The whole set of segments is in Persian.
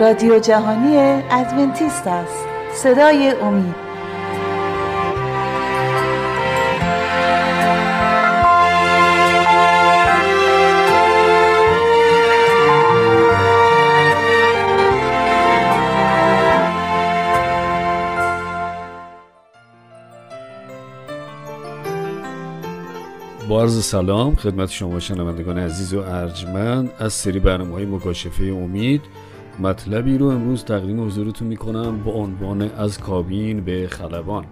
رادیو جهانی ادونتیست است. صدای امید. با عرض سلام خدمت شما شنوندگان عزیز و ارجمند از سری برنامه های مکاشفه امید. مطلبی رو امروز تقدیم حضورتون می‌کنم با عنوان از کابین به خلبان.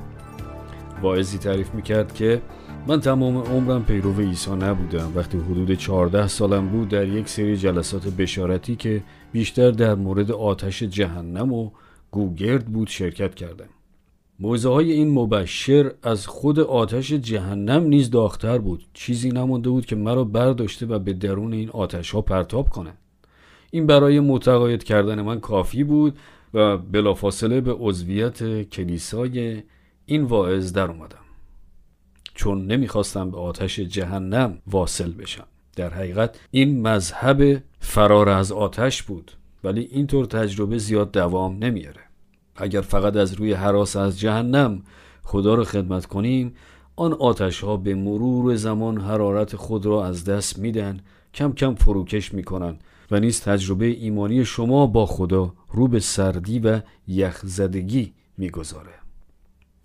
واعظی تعریف می‌کرد که من تمام عمرم پیرو عیسی نبودم. وقتی حدود 14 سالم بود در یک سری جلسات بشارتی که بیشتر در مورد آتش جهنم و گوگرد بود شرکت کردم. موزه های این مبشر از خود آتش جهنم نیز داختر بود. چیزی نمانده بود که مرا برداشته و به درون این آتش ها پرتاب کنه این برای متقاعد کردن من کافی بود و بلافاصله به عضویت کلیسای این واعظ در اومدم. چون نمی‌خواستم به آتش جهنم واصل بشم. در حقیقت این مذهب فرار از آتش بود ولی اینطور تجربه زیاد دوام نمیاره اگر فقط از روی حراس از جهنم خدا را خدمت کنیم آن آتش ها به مرور زمان حرارت خود را از دست میدن کم کم فروکش می‌کنن و نیز تجربه ایمانی شما با خدا رو به سردی و یخزدگی می‌گذاره.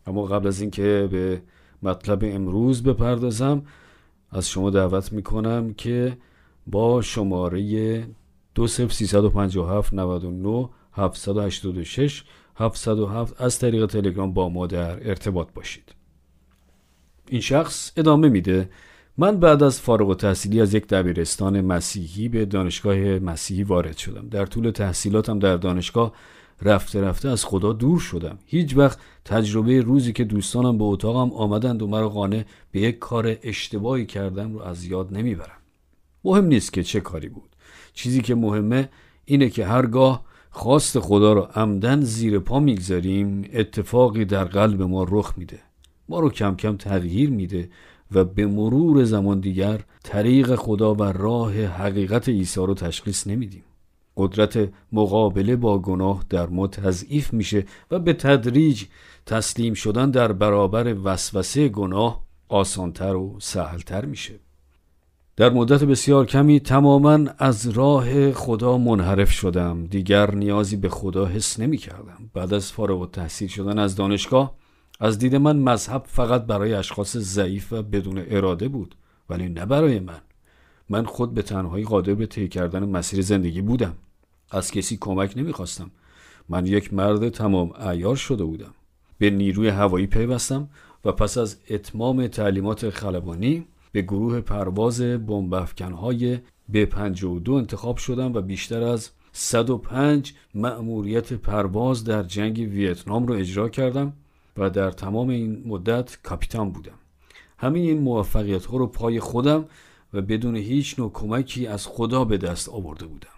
اما قبل از اینکه به مطلب امروز بپردازم از شما دعوت می‌کنم که با شماره 20357 99 786 707 از طریق تلگرام با ما در ارتباط باشید. این شخص ادامه میده. من بعد از فارغ و تحصیلی از یک دبیرستان مسیحی به دانشگاه مسیحی وارد شدم. در طول تحصیلاتم در دانشگاه رفته رفته از خدا دور شدم. هیچ وقت تجربه روزی که دوستانم به اتاقم آمدند و مرا قانع به یک کار اشتباهی کردم رو از یاد نمی‌برم. مهم نیست که چه کاری بود. چیزی که مهمه اینه که هرگاه خواست خدا رو عمدن زیر پا می‌گذاریم اتفاقی در قلب ما رخ میده. ما رو کم کم تغییر میده و به مرور زمان دیگر طریق خدا و راه حقیقت عیسی رو تشخیص نمیدیم. قدرت مقابله با گناه در ما تضعیف میشه و به تدریج تسلیم شدن در برابر وسوسه گناه آسانتر و سهلتر میشه. در مدت بسیار کمی تماما از راه خدا منحرف شدم. دیگر نیازی به خدا حس نمی کردم بعد از فارغ التحصیل شدن از دانشگاه از دید من مذهب فقط برای اشخاص ضعیف و بدون اراده بود ولی نه برای من. من خود به تنهایی قادر به طی کردن مسیر زندگی بودم. از کسی کمک نمی‌خواستم. من یک مرد تمام ایار شده بودم. به نیروی هوایی پیوستم و پس از اتمام تعلیمات خلبانی به گروه پرواز بمبافکنهای ب 52 انتخاب شدم و بیشتر از 105 مأموریت پرواز در جنگ ویتنام رو اجرا کردم. و در تمام این مدت کاپیتان بودم. همه این موفقیت ها رو پای خودم و بدون هیچ نوع کمکی از خدا به دست آورده بودم.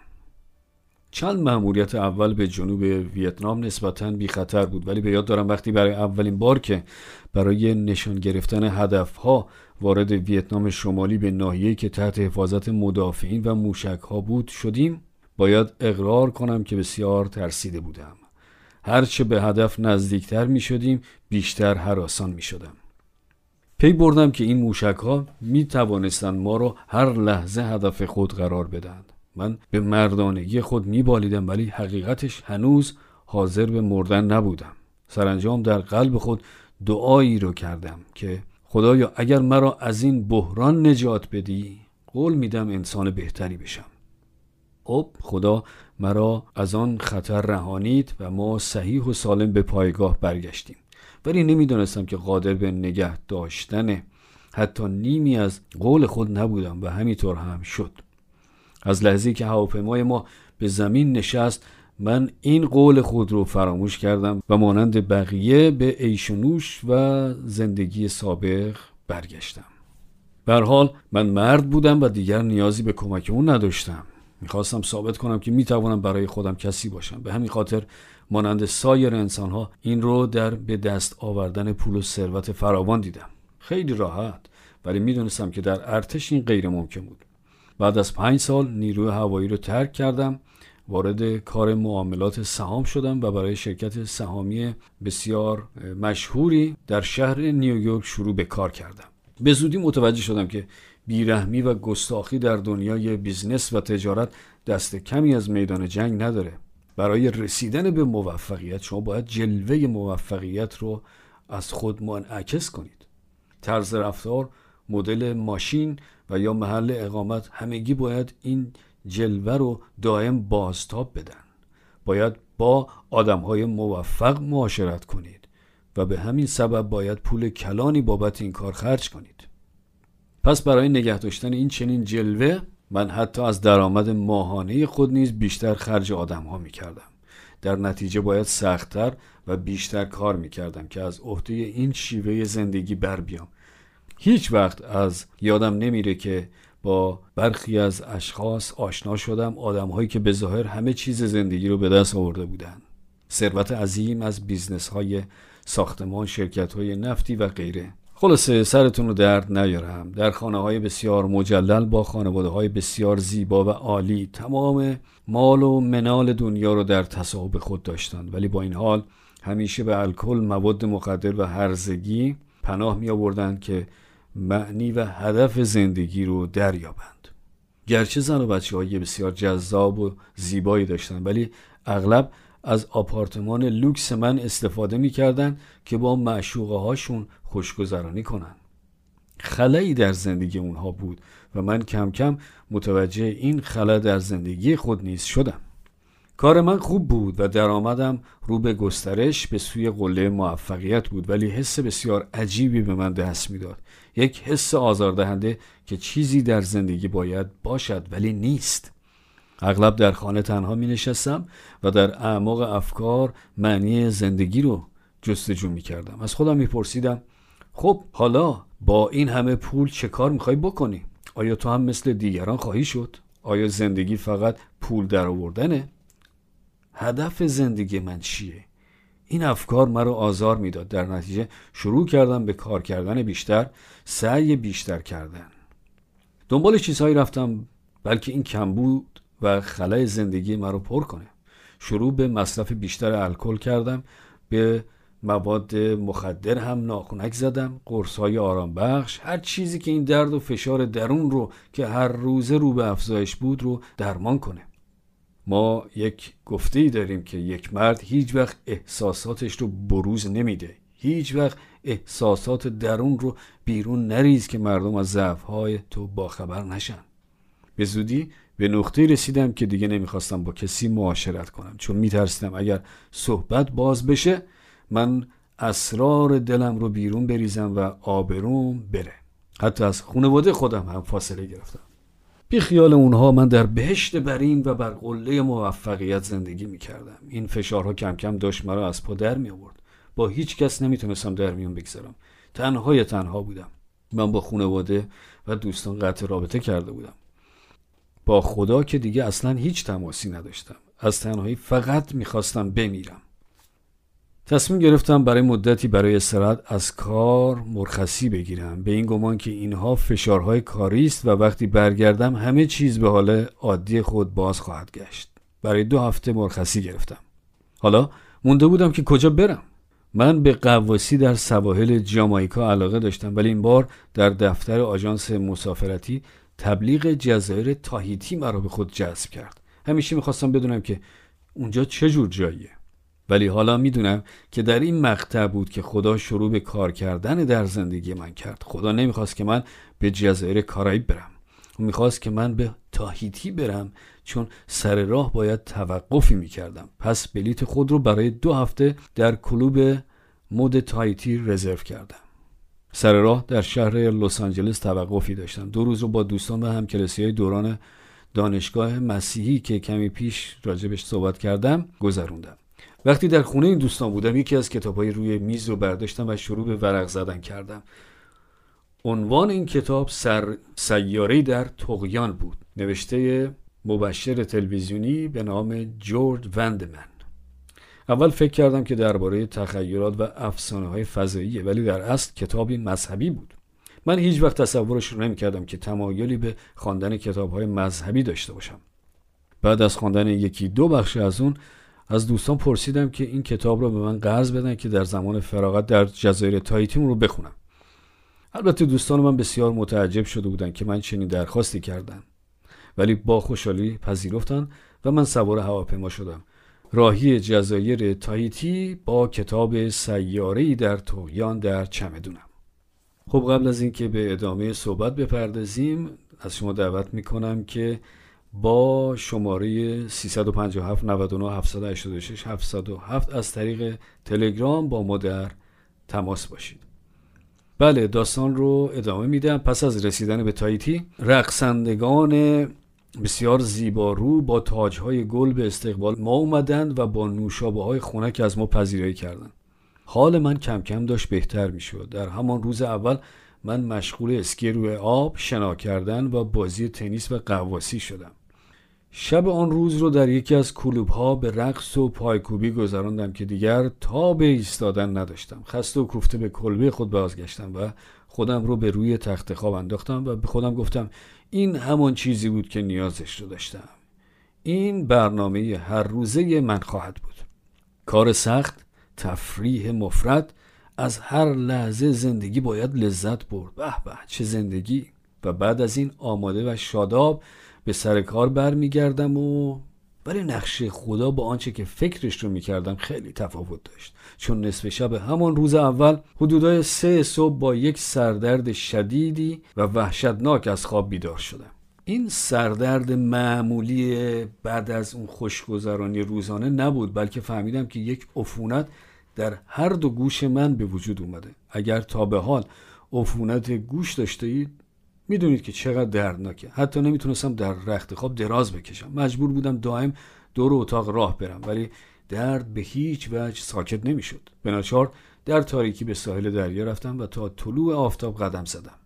چند مأموریت اول به جنوب ویتنام نسبتا بی خطر بود ولی به یاد دارم وقتی برای اولین بار که برای نشان گرفتن هدفها وارد ویتنام شمالی به ناحیه‌ای که تحت حفاظت مدافعین و موشک ها بود شدیم باید اقرار کنم که بسیار ترسیده بودم. هرچه به هدف نزدیکتر می شدیم بیشتر حراسان می شدم پی بردم که این موشک ها می توانستند ما را هر لحظه هدف خود قرار بدهند. من به مردانگی خود می بالیدم ولی حقیقتش هنوز حاضر به مردن نبودم. سرانجام در قلب خود دعایی رو کردم که خدایا اگر مرا از این بحران نجات بدی قول میدم انسان بهتری بشم. خب خدا مرا از آن خطر رهانید و ما صحیح و سالم به پایگاه برگشتیم. ولی نمی‌دانستم که قادر به نگه داشتن. حتی نیمی از قول خود نبودم و همینطور هم شد. از لحظه که هواپیمای ما به زمین نشست من این قول خود رو فراموش کردم و مانند بقیه به ایشونوش و زندگی سابق برگشتم. حال من مرد بودم و دیگر نیازی به کمک اون نداشتم. می‌خواستم ثابت کنم که می‌توانم برای خودم کسی باشم. به همین خاطر مانند سایر انسانها این رو در به دست آوردن پول و ثروت فراوان دیدم. خیلی راحت ولی می‌دونستم که در ارتش این غیر ممکن بود. بعد از پنج سال نیروی هوایی رو ترک کردم وارد کار معاملات سهام شدم و برای شرکت سهامی بسیار مشهوری در شهر نیویورک شروع به کار کردم. به زودی متوجه شدم که بیرحمی و گستاخی در دنیای business و تجارت دست کمی از میدان جنگ نداره. برای رسیدن به موفقیت شما باید جلوه موفقیت رو از خود منعکس کنید. طرز رفتار مدل ماشین و یا محل اقامت همگی باید این جلوه رو دائم بازتاب بدن. باید با آدم های موفق معاشرت کنید و به همین سبب باید پول کلانی بابت این کار خرج کنید. پس برای نگه داشتن این چنین جلوه من حتی از درآمد ماهانه خود نیز بیشتر خرج آدم ها می کردم. در نتیجه باید سختتر و بیشتر کار می کردم که از عهده این شیوه زندگی بر بیام. هیچ وقت از یادم نمیره که با برخی از اشخاص آشنا شدم آدم هایی که به ظاهر همه چیز زندگی رو به دست آورده بودند. ثروت عظیم از business های ساختمان شرکت های نفتی و غیره خلاصه سرتون رو درد نیارم. در خانه های بسیار مجلل با خانواده های بسیار زیبا و عالی تمام مال و منال دنیا رو در تصاحب خود داشتند. ولی با این حال همیشه به الکل مواد مخدر و هرزگی پناه می آوردند که معنی و هدف زندگی رو دریابند. گرچه زن و بچه های بسیار جذاب و زیبایی داشتند ولی اغلب از آپارتمان لوکس من استفاده می‌کردن که با معشوقه هاشون خوشگذرانی کنن خلایی در زندگی اونها بود و من کم کم متوجه این خلا در زندگی خود نیز شدم. کار من خوب بود و درآمدم رو به گسترش به سوی قله موفقیت بود ولی حس بسیار عجیبی به من دست می‌داد. یک حس آزاردهنده که چیزی در زندگی باید باشد ولی نیست. اغلب در خانه تنها می نشستم و در اعماق افکار معنی زندگی رو جستجو می کردم از خودم می پرسیدم خب حالا با این همه پول چه کار می‌خوای بکنی؟ آیا تو هم مثل دیگران خواهی شد؟ آیا زندگی فقط پول در آوردنه؟ هدف زندگی من چیه؟ این افکار مرا آزار می‌داد در نتیجه شروع کردم به کار کردن بیشتر سعی بیشتر کردن دنبال چیزهایی رفتم بلکه این کم بود و خلای زندگی مرا پر کنه شروع به مصرف بیشتر الکل کردم به مواد مخدر هم ناخونک زدم قرص های آرام بخش هر چیزی که این درد و فشار درون رو که هر روزه رو به افزایش بود رو درمان کنه. ما یک گفته ای داریم که یک مرد هیچ وقت احساساتش رو بروز نمیده. هیچ وقت احساسات درون رو بیرون نریز که مردم از ضعفهای تو باخبر نشن. به زودی به نقطه رسیدم که دیگه نمی‌خواستم با کسی معاشرت کنم. چون میترسیدم اگر صحبت باز بشه من اسرار دلم رو بیرون بریزم و آبروم بره. حتی از خانواده خودم هم فاصله گرفتم. بی خیال اونها من در بهشت برین و بر قله موفقیت زندگی می کردم این فشارها کم کم داشت مرا از پا در می آورد با هیچ کس نمی‌تونستم در میون بگذارم. تنهای تنها بودم. من با خانواده و دوستان قطع رابطه کرده بودم. با خدا که دیگه اصلا هیچ تماسی نداشتم. از تنهایی فقط می‌خواستم بمیرم. تصمیم گرفتم برای مدتی برای استراحت از کار مرخصی بگیرم. به این گمان که اینها فشارهای کاری است و وقتی برگردم همه چیز به حال عادی خود باز خواهد گشت. برای دو هفته مرخصی گرفتم. حالا مونده بودم که کجا برم. من به قواسی در سواحل جامایکا علاقه داشتم ولی این بار در دفتر آژانس مسافرتی تبلیغ جزایر تاهیتی مرا به خود جذب کرد. همیشه می‌خواستم بدونم که اونجا چه جور جاییه. ولی حالا می‌دونم که در این مقطع بود که خدا شروع به کار کردن در زندگی من کرد. خدا نمی‌خواست که من به جزایر کارائیب برم. او می‌خواست که من به تاهیتی برم چون سر راه باید توقفی می‌کردم. پس بلیت خود رو برای دو هفته در کلوب مد تاهیتی رزرو کردم. سر راه در شهر لس آنجلس توقفی داشتم. دو روز رو با دوستان و همکلاسی دوران دانشگاه مسیحی که کمی پیش راجبش صحبت کردم گذروندم. وقتی در خونه این دوستان بودم یکی از کتابهای روی میز رو برداشتم و شروع به ورق زدن کردم. عنوان این کتاب سر سیاره در تقیان بود. نوشته مبشر تلویزیونی به نام جورج وندمن. اول فکر کردم که درباره تخیلات و افسانه های فضاییه ولی در اصل کتابی مذهبی بود. من هیچ وقت تصورش رو نمی کردم که تمایلی به خواندن کتاب های مذهبی داشته باشم. بعد از خواندن یکی دو بخش از اون از دوستان پرسیدم که این کتاب رو به من قرض بدن که در زمان فراغت در جزایر تایتیم رو بخونم. البته دوستان من بسیار متعجب شده بودن که من چنین درخواستی کردم. ولی با خوشحالی پذیرفتن و من سوار هواپیما شدم. راهی جزایر تایتی با کتاب سیاره‌ای در تویان در چمدونم. خب قبل از اینکه به ادامه صحبت بپردازیم از شما دعوت می‌کنم که با شماره 357 99 786 707 از طریق تلگرام با ما در تماس باشید. بله داستان رو ادامه میدم. پس از رسیدن به تایتی رقصندگان بسیار زیبارو با تاجهای گل به استقبال ما اومدند و با نوشابه های خونک از ما پذیرایی کردند. حال من کم کم داشت بهتر می‌شد. در همان روز اول من مشغول اسکی روی آب شنا کردن و بازی تنیس و قواسی شدم. شب آن روز رو در یکی از کلوب ها به رقص و پایکوبی گذراندم که دیگر تا به ایستادن نداشتم. خسته و کوفته به کلبه خود بازگشتم و خودم رو به روی تخت خواب انداختم و به خودم گفتم این همان چیزی بود که نیازش رو داشتم. این برنامه هر روزه من خواهد بود. کار سخت تفریح مفرد از هر لحظه زندگی باید لذت برد. به به چه زندگی؟ و بعد از این آماده و شاداب به سر کار برمیگردم و ولی نقشه خدا با آنچه که فکرش رو می‌کردم خیلی تفاوت داشت. چون نصف شب همان روز اول حدودای سه صبح با یک سردرد شدیدی و وحشتناک از خواب بیدار شدم. این سردرد معمولی بعد از اون خوشگذرانی روزانه نبود بلکه فهمیدم که یک عفونت در هر دو گوش من به وجود اومده. اگر تا به حال عفونت گوش داشته اید می‌دونید که چقدر دردناکه. حتی نمی‌تونستم در رخت خواب دراز بکشم. مجبور بودم دائم دور اتاق راه برم ولی درد به هیچ وجه ساکت نمی‌شد. به ناچار در تاریکی به ساحل دریا رفتم و تا طلوع آفتاب قدم زدم.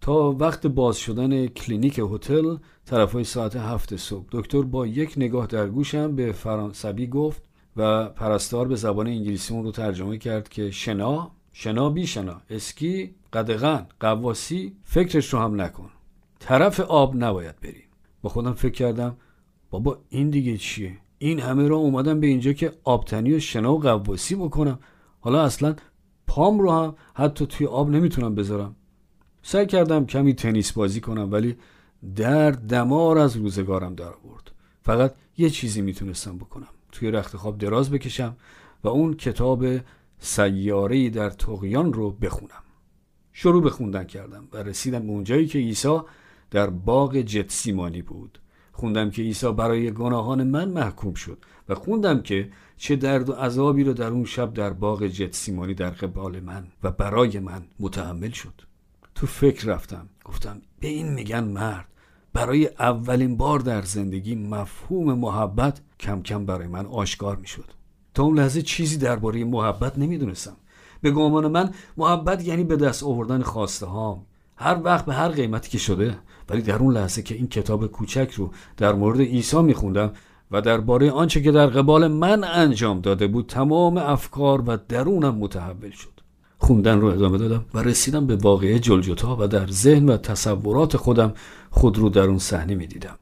تا وقت باز شدن کلینیک هتل طرفای ساعت هفت صبح دکتر با یک نگاه در گوشم به فرانسوی گفت و پرستار به زبان انگلیسی اون رو ترجمه کرد که شنا شنا بی شنا اسکی قدغن قواسی فکرش رو هم نکن. طرف آب نباید بریم. با خودم فکر کردم بابا این دیگه چیه؟ این همه را اومدم به اینجا که آبتنی و شنا و قواسی بکنم. حالا اصلا پام رو هم حتی توی آب نمی‌تونم بذارم. سعی کردم کمی تنیس بازی کنم ولی در دمار از روزگارم در آورد. فقط یه چیزی می‌تونستم بکنم. توی رخت خواب دراز بکشم و اون کتاب سیاره در تقیان رو بخونم. شروع به خوندن کردم و رسیدم به اونجایی که عیسی در باغ جتسیمانی بود. خوندم که عیسی برای گناهان من محکوم شد و خوندم که چه درد و عذابی رو در اون شب در باغ جتسیمانی در قبال من و برای من متحمل شد. تو فکر رفتم گفتم به این میگن مرد. برای اولین بار در زندگی مفهوم محبت کم کم برای من آشکار می‌شد. تا اون لحظه چیزی درباره محبت نمی‌دونستم. به گمان من محبت یعنی به دست آوردن خواسته هام هر وقت به هر قیمتی که شده ولی در اون لحظه که این کتاب کوچک رو در مورد عیسی میخوندم و درباره آنچه که در قبال من انجام داده بود تمام افکار و درونم متحول شد. خوندن رو ادامه دادم و رسیدم به واقعه جلجتا و در ذهن و تصورات خودم خود رو در اون صحنه می‌دیدم.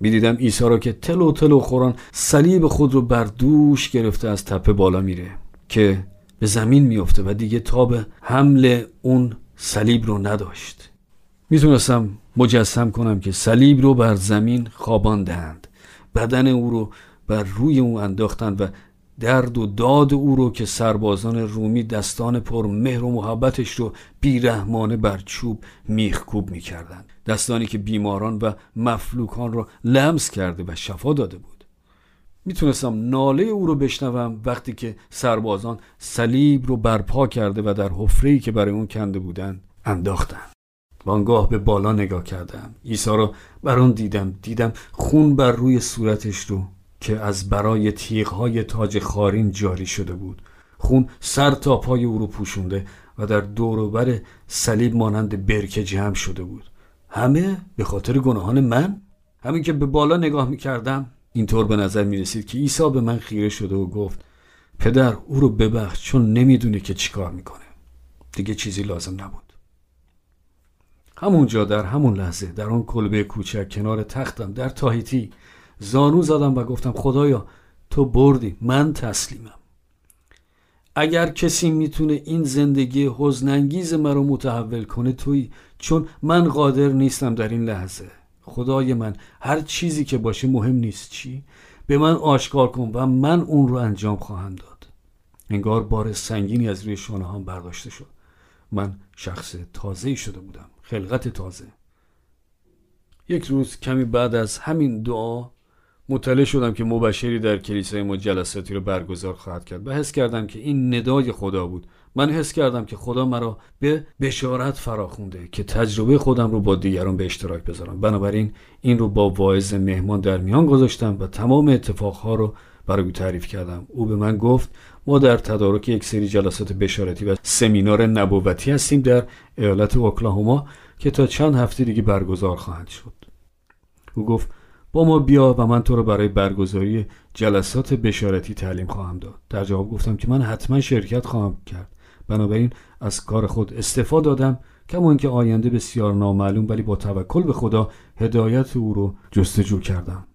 می‌دیدم عیسی را که تل و تل و خوران صلیب خود رو بر دوش گرفته از تپه بالا میره که به زمین میفته و دیگه تاب حمل اون صلیب رو نداشت. می‌تونستم مجسم کنم که صلیب رو بر زمین خواباندند. بدن او رو بر روی او انداختند و درد و داد او رو که سربازان رومی دستان پر مهر و محبتش رو بیرحمانه بر چوب میخکوب می‌کردند. دستانی که بیماران و مفلوکان رو لمس کرده و شفا داده بود. می‌تونستم ناله او رو بشنوم وقتی که سربازان صلیب رو برپا کرده و در حفره‌ای که برای اون کنده بودند انداختن وانگاه به بالا نگاه کردم. عیسی رو بر آن دیدم. دیدم خون بر روی صورتش رو که از برای تیغهای تاج خارین جاری شده بود. خون سر تا پای او رو پوشونده و در دوروبر صلیب مانند برکه جمع شده بود. همه به خاطر گناهان من؟ همین که به بالا نگاه می‌کردم اینطور به نظر می رسید که عیسی به من خیره شده و گفت پدر او رو ببخش چون نمی‌دونه که چیکار می‌کنه. دیگه چیزی لازم نبود. همونجا در همون لحظه در آن کلبه کوچک کنار تختم در تاهیتی زانو زدم و گفتم خدایا تو بردی من تسلیمم. اگر کسی می‌تونه این زندگی حزنانگیز مرا متحول کنه توی چون من قادر نیستم در این لحظه. خدای من هر چیزی که باشه مهم نیست چی. به من آشکار کن و من اون رو انجام خواهم داد. انگار بار سنگینی از روی شانه هم برداشته شد. من شخص تازه شده بودم. خلقت تازه. یک روز کمی بعد از همین دعا مطلع شدم که مبشری در کلیسای ما جلساتی رو برگزار خواهد کرد و حس کردم که این ندای خدا بود. من حس کردم که خدا مرا به بشارت فراخونده که تجربه خودم رو با دیگران به اشتراک بذارم. بنابراین این رو با واعظ مهمان در میان گذاشتم و تمام اتفاقها رو برای او تعریف کردم. او به من گفت ما در تدارک یک سری جلسات بشارتی و سمینار نبوتی هستیم در ایالت اوکلاهوما که تا چند هفته دیگه برگزار خواهد شد. او گفت با ما بیا و من تو رو برای برگزاری جلسات بشارتی تعلیم خواهم داد. در جواب گفتم که من حتما شرکت خواهم کرد. بنابراین از کار خود استفا دادم کما اینکه آینده بسیار نامعلوم ولی با توکل به خدا هدایت او رو جستجو کردم.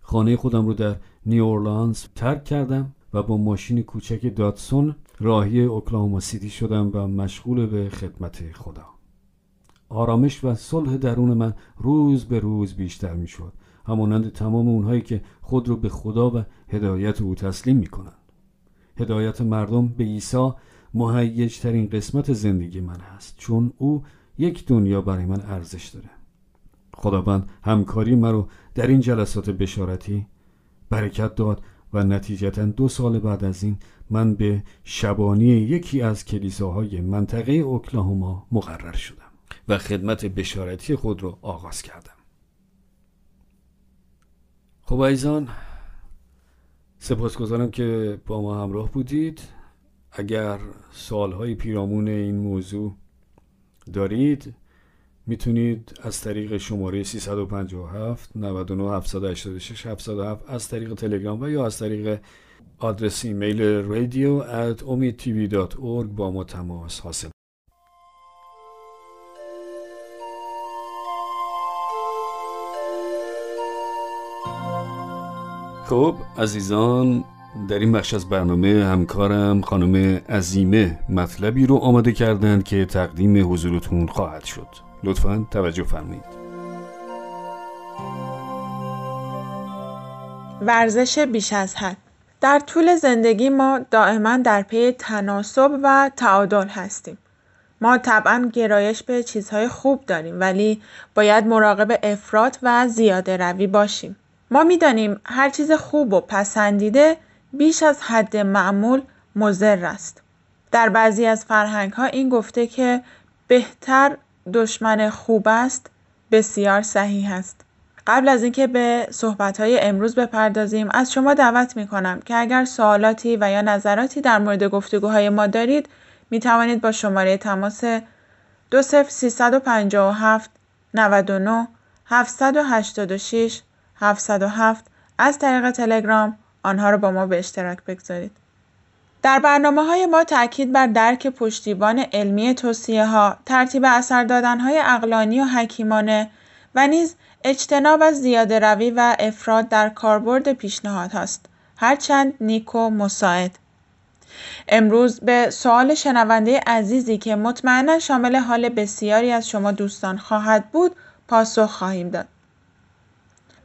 خانه خودم رو در نیورلانز ترک کردم و با ماشین کوچک داتسون راهی اوکلاهوما سیتی شدم و مشغول به خدمت خدا. آرامش و صلح درون من روز به روز بیشتر می شد همانند تمام اونهایی که خود رو به خدا و هدایت او تسلیم می کنند هدایت مردم به عیسی مهیج ترین قسمت زندگی من هست چون او یک دنیا برای من ارزش داره. خداوند همکاری مرا در این جلسات بشارتی برکت داد و نتیجتا دو سال بعد از این من به شبانی یکی از کلیساهای منطقه اوکلاهوما مقرر شدم و خدمت بشارتی خود را آغاز کردم. خب عزیزان سپاسگزارم که با ما همراه بودید. اگر سالهای پیرامون این موضوع دارید می‌تونید از طریق شماره 357 99 786 707 از طریق تلگرام و یا از طریق آدرس ایمیل radio at با ما تماس حاصل خب عزیزان در این بخش از برنامه همکارم خانم عزیمه مطلبی رو آماده کردند که تقدیم حضورتون خواهد شد. لطفا توجه فرمایید. ورزش بیش از حد. در طول زندگی ما دائما در پی تناسب و تعادل هستیم. ما طبعا گرایش به چیزهای خوب داریم ولی باید مراقب افراط و زیاده روی باشیم. ما می‌دانیم هر چیز خوب و پسندیده بیش از حد معمول مضر است. در بعضی از فرهنگ ها این گفته که بهتر دشمن خوب است بسیار صحیح است. قبل از اینکه به صحبت های امروز بپردازیم از شما دعوت می کنم که اگر سوالاتی و یا نظراتی در مورد گفتگوهای ما دارید می توانید با شماره تماس 20357 99 786 707 از طریق تلگرام آنها را با ما به اشتراک بگذارید. در برنامه های ما تاکید بر درک پشتیبان علمی توصیه ها، ترتیب اثر دادن های اقلانی و حکیمانه و نیز اجتناب از زیاده روی و افراد در کاربرد پیشنهاد هاست. هرچند نیک و مساعد. امروز به سوال شنونده عزیزی که مطمئنا شامل حال بسیاری از شما دوستان خواهد بود پاسخ خواهیم داد.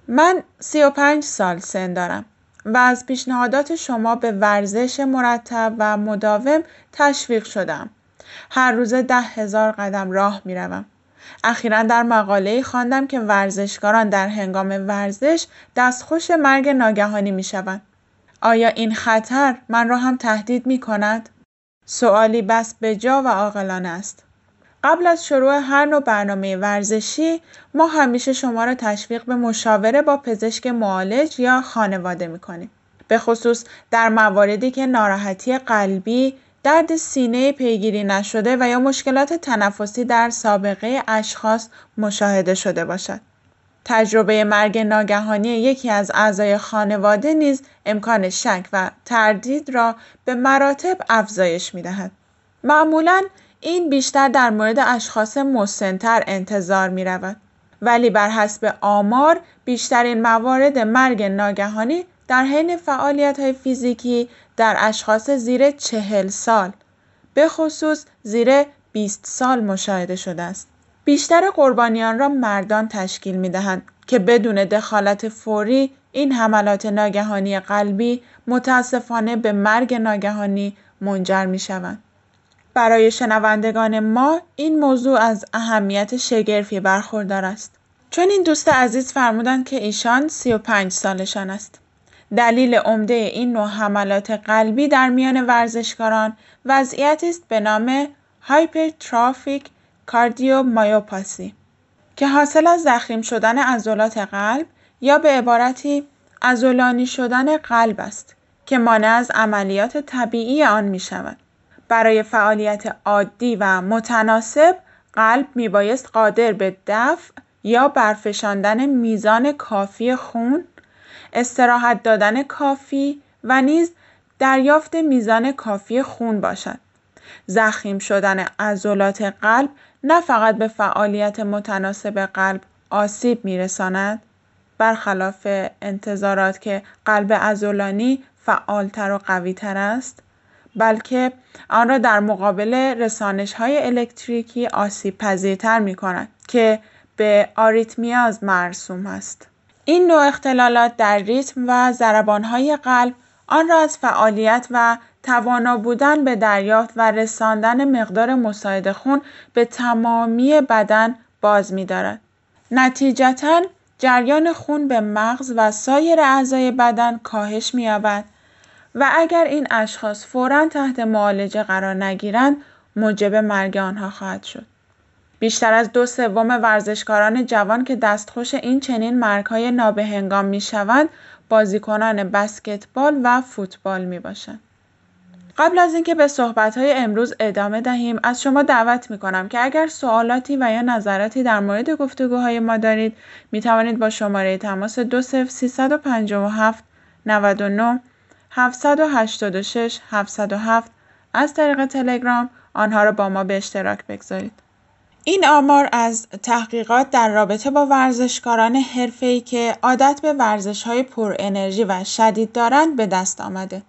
من 35 سال سن دارم و از پیشنهادات شما به ورزش مرتب و مداوم تشویق شدم. هر روز ده هزار قدم راه می روم. اخیرا در مقاله خواندم که ورزشکاران در هنگام ورزش دستخوش مرگ ناگهانی می شوند. آیا این خطر من را هم تهدید می کند؟ سوالی بس به جا و عاقلانه است. قبل از شروع هر نوع برنامه ورزشی ما همیشه شما را تشویق به مشاوره با پزشک معالج یا خانواده می‌کنیم. به خصوص در مواردی که ناراحتی قلبی، درد سینه پیگیری نشده و یا مشکلات تنفسی در سابقه اشخاص مشاهده شده باشد. تجربه مرگ ناگهانی یکی از اعضای خانواده نیز امکان شک و تردید را به مراتب افزایش می دهد. معمولاً این بیشتر در مورد اشخاص مسنتر انتظار می رود. ولی بر حسب آمار بیشترین موارد مرگ ناگهانی در حین فعالیت های فیزیکی در اشخاص زیر چهل سال به خصوص زیر 20 سال مشاهده شده است. بیشتر قربانیان را مردان تشکیل می دهند که بدون دخالت فوری این حملات ناگهانی قلبی متاسفانه به مرگ ناگهانی منجر می شوند. برای شنوندگان ما این موضوع از اهمیت شگرفی برخوردار است. چون این دوست عزیز فرمودند که ایشان 35 سالشان است. دلیل عمده این نوع حملات قلبی در میان ورزشکاران وضعیتی است به نام هایپرترافیک کاردیومایوپاسی که حاصل از زخیم شدن عضلات قلب یا به عبارتی عضلانی شدن قلب است که مانع از عملیات طبیعی آن می شود. برای فعالیت عادی و متناسب قلب می بایست قادر به دفع یا برفشاندن میزان کافی خون، استراحت دادن کافی و نیز دریافت میزان کافی خون باشد. زخیم شدن عضلات قلب نه فقط به فعالیت متناسب قلب آسیب میرساند برخلاف انتظارات که قلب عضلانی فعالتر و قویتر است بلکه آن را در مقابل رسانش های الکتریکی آسیب پذیرتر می کند که به آریتمیاز مرسوم است. این نوع اختلالات در ریتم و های قلب آن را از فعالیت و توانا بودن به دریافت و رساندن مقدار مساعد خون به تمامی بدن باز می دارد. نتیجتا جریان خون به مغز و سایر اعضای بدن کاهش می یابد و اگر این اشخاص فورا تحت معالجه قرار نگیرند موجب مرگ آنها خواهد شد. بیشتر از دو سوم ورزشکاران جوان که دستخوش این چنین مرگهای نابهنگام می شوند بازیکنان بسکتبال و فوتبال می باشند. قبل از اینکه به صحبت‌های امروز ادامه دهیم از شما دعوت می‌کنم که اگر سوالاتی و یا نظراتی در مورد گفتگوهای ما دارید می توانید با شماره تماس 20357 99 786 707 از طریق تلگرام آنها را با ما به اشتراک بگذارید. این آمار از تحقیقات در رابطه با ورزشکاران حرفه‌ای که عادت به ورزش‌های پر انرژی و شدید دارند به دست آمده.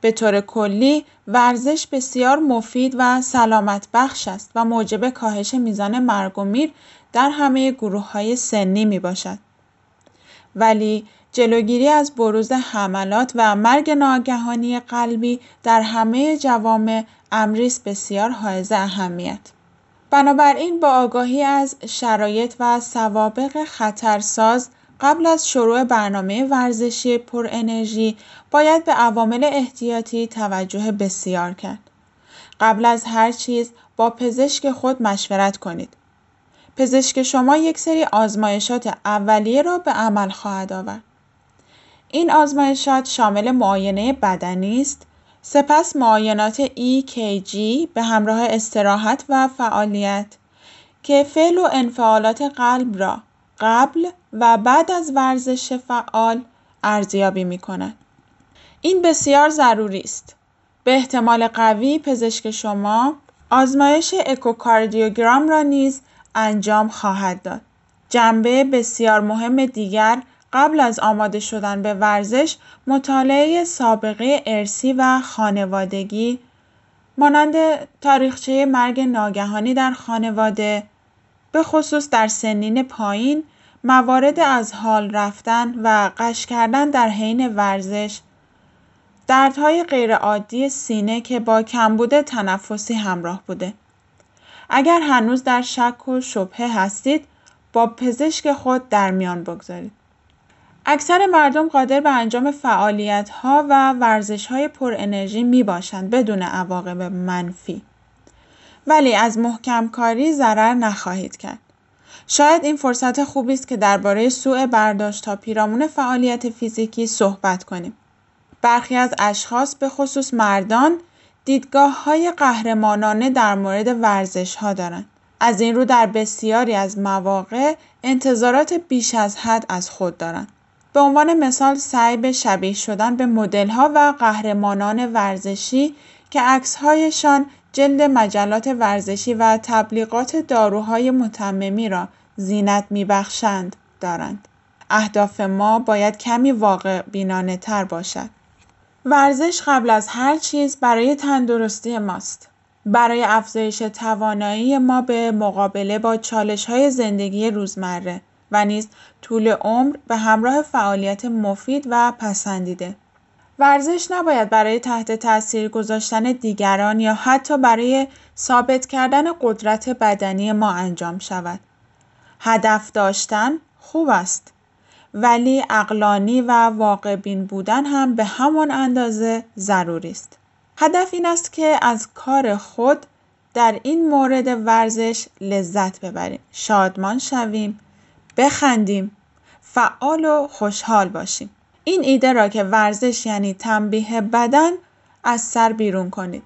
به طور کلی ورزش بسیار مفید و سلامت بخش است و موجب کاهش میزان مرگ و میر در همه گروه های سنی می باشد. ولی جلوگیری از بروز حملات و مرگ ناگهانی قلبی در همه جوامع امری بسیار حائز اهمیت. بنابراین با آگاهی از شرایط و سوابق خطرساز قبل از شروع برنامه ورزشی پر انرژی باید به عوامل احتیاطی توجه بسیار کرد. قبل از هر چیز با پزشک خود مشورت کنید. پزشک شما یک سری آزمایشات اولیه را به عمل خواهد آورد. این آزمایشات شامل معاینه بدنی است، سپس معاینات EKG به همراه استراحت و فعالیت که فعل و انفعالات قلب را قبل و بعد از ورزش فعال ارزیابی می کند. این بسیار ضروری است. به احتمال قوی پزشک شما آزمایش اکوکاردیوگرام را نیز انجام خواهد داد. جنبه بسیار مهم دیگر قبل از آماده شدن به ورزش مطالعه سابقه ارسی و خانوادگی مانند تاریخچه مرگ ناگهانی در خانواده به خصوص در سنین پایین موارد از حال رفتن و قش کردن در حین ورزش دردهای غیرعادی سینه که با کمبود تنفسی همراه بوده. اگر هنوز در شک و شبهه هستید با پزشک خود در میان بگذارید. اکثر مردم قادر به انجام فعالیت ها و ورزش های پر انرژی می باشند بدون عواقب منفی ولی از محکم کاری ضرر نخواهید کرد شاید این فرصت خوبی است که درباره سوء برداشت تا پیرامون فعالیت فیزیکی صحبت کنیم. برخی از اشخاص به خصوص مردان دیدگاه های قهرمانانه در مورد ورزش ها دارند. از این رو در بسیاری از مواقع انتظارات بیش از حد از خود دارند. به عنوان مثال سعی به شبیه شدن به مدل ها و قهرمانان ورزشی که عکسهایشان جلد مجلات ورزشی و تبلیغات داروهای متممی را زینت میبخشند دارند. اهداف ما باید کمی واقع بینانه تر باشد. ورزش قبل از هر چیز برای تندرستی ماست. برای افزایش توانایی ما به مقابله با چالش های زندگی روزمره و نیز طول عمر به همراه فعالیت مفید و پسندیده. ورزش نباید برای تحت تاثیر گذاشتن دیگران یا حتی برای ثابت کردن قدرت بدنی ما انجام شود. هدف داشتن خوب است ولی اقلانی و واقع بین بودن هم به همان اندازه ضروری است. هدف این است که از کار خود در این مورد ورزش لذت ببریم، شادمان شویم، بخندیم، فعال و خوشحال باشیم. این ایده را که ورزش یعنی تنبیه بدن از سر بیرون کنید.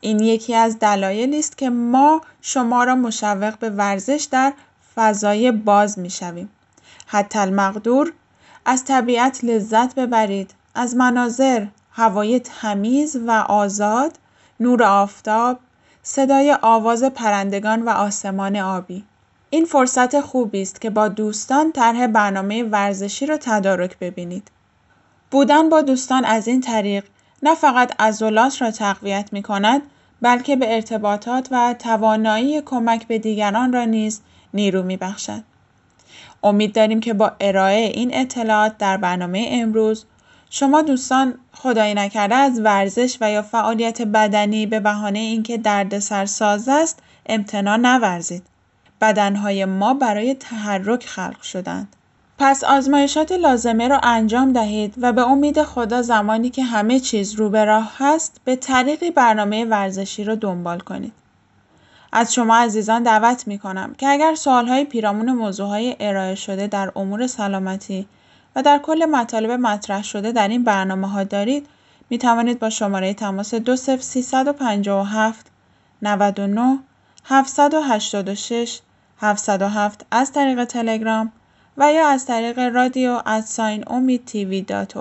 این یکی از دلایلی است که ما شما را مشوق به ورزش در فضای باز می شویم. حتی المقدور از طبیعت لذت ببرید، از مناظر، هوای تمیز و آزاد، نور آفتاب، صدای آواز پرندگان و آسمان آبی. این فرصت خوبی است که با دوستان طرح برنامه ورزشی را تدارک ببینید. بودن با دوستان از این طریق نه فقط عضلات را تقویت می کند بلکه به ارتباطات و توانایی کمک به دیگران را نیز نیرو می بخشد. امید داریم که با ارائه این اطلاعات در برنامه امروز شما دوستان خدایی نکرده از ورزش و یا فعالیت بدنی به بهانه اینکه دردسر ساز است امتناع نورزید. بدنهای ما برای تحرک خلق شدند. پس آزمایشات لازمه را انجام دهید و به امید خدا زمانی که همه چیز رو به راه هست به طریقی برنامه ورزشی را دنبال کنید. از شما عزیزان دعوت می کنم که اگر سوالهای پیرامون موضوعهای ارائه شده در امور سلامتی و در کل مطالب مطرح شده در این برنامه ها دارید می توانید با شماره تماس 20357 99 786 707 از طریق تلگرام و یا از طریق رادیو ادساین امید تیوی دات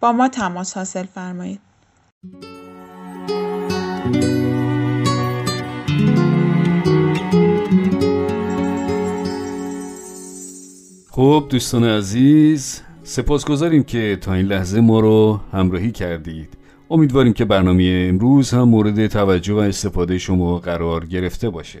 با ما تماس حاصل فرمایید. خب دوستان عزیز سپاسگزاریم که تا این لحظه ما رو همراهی کردید امیدواریم که برنامه امروز هم مورد توجه و استفاده شما قرار گرفته باشه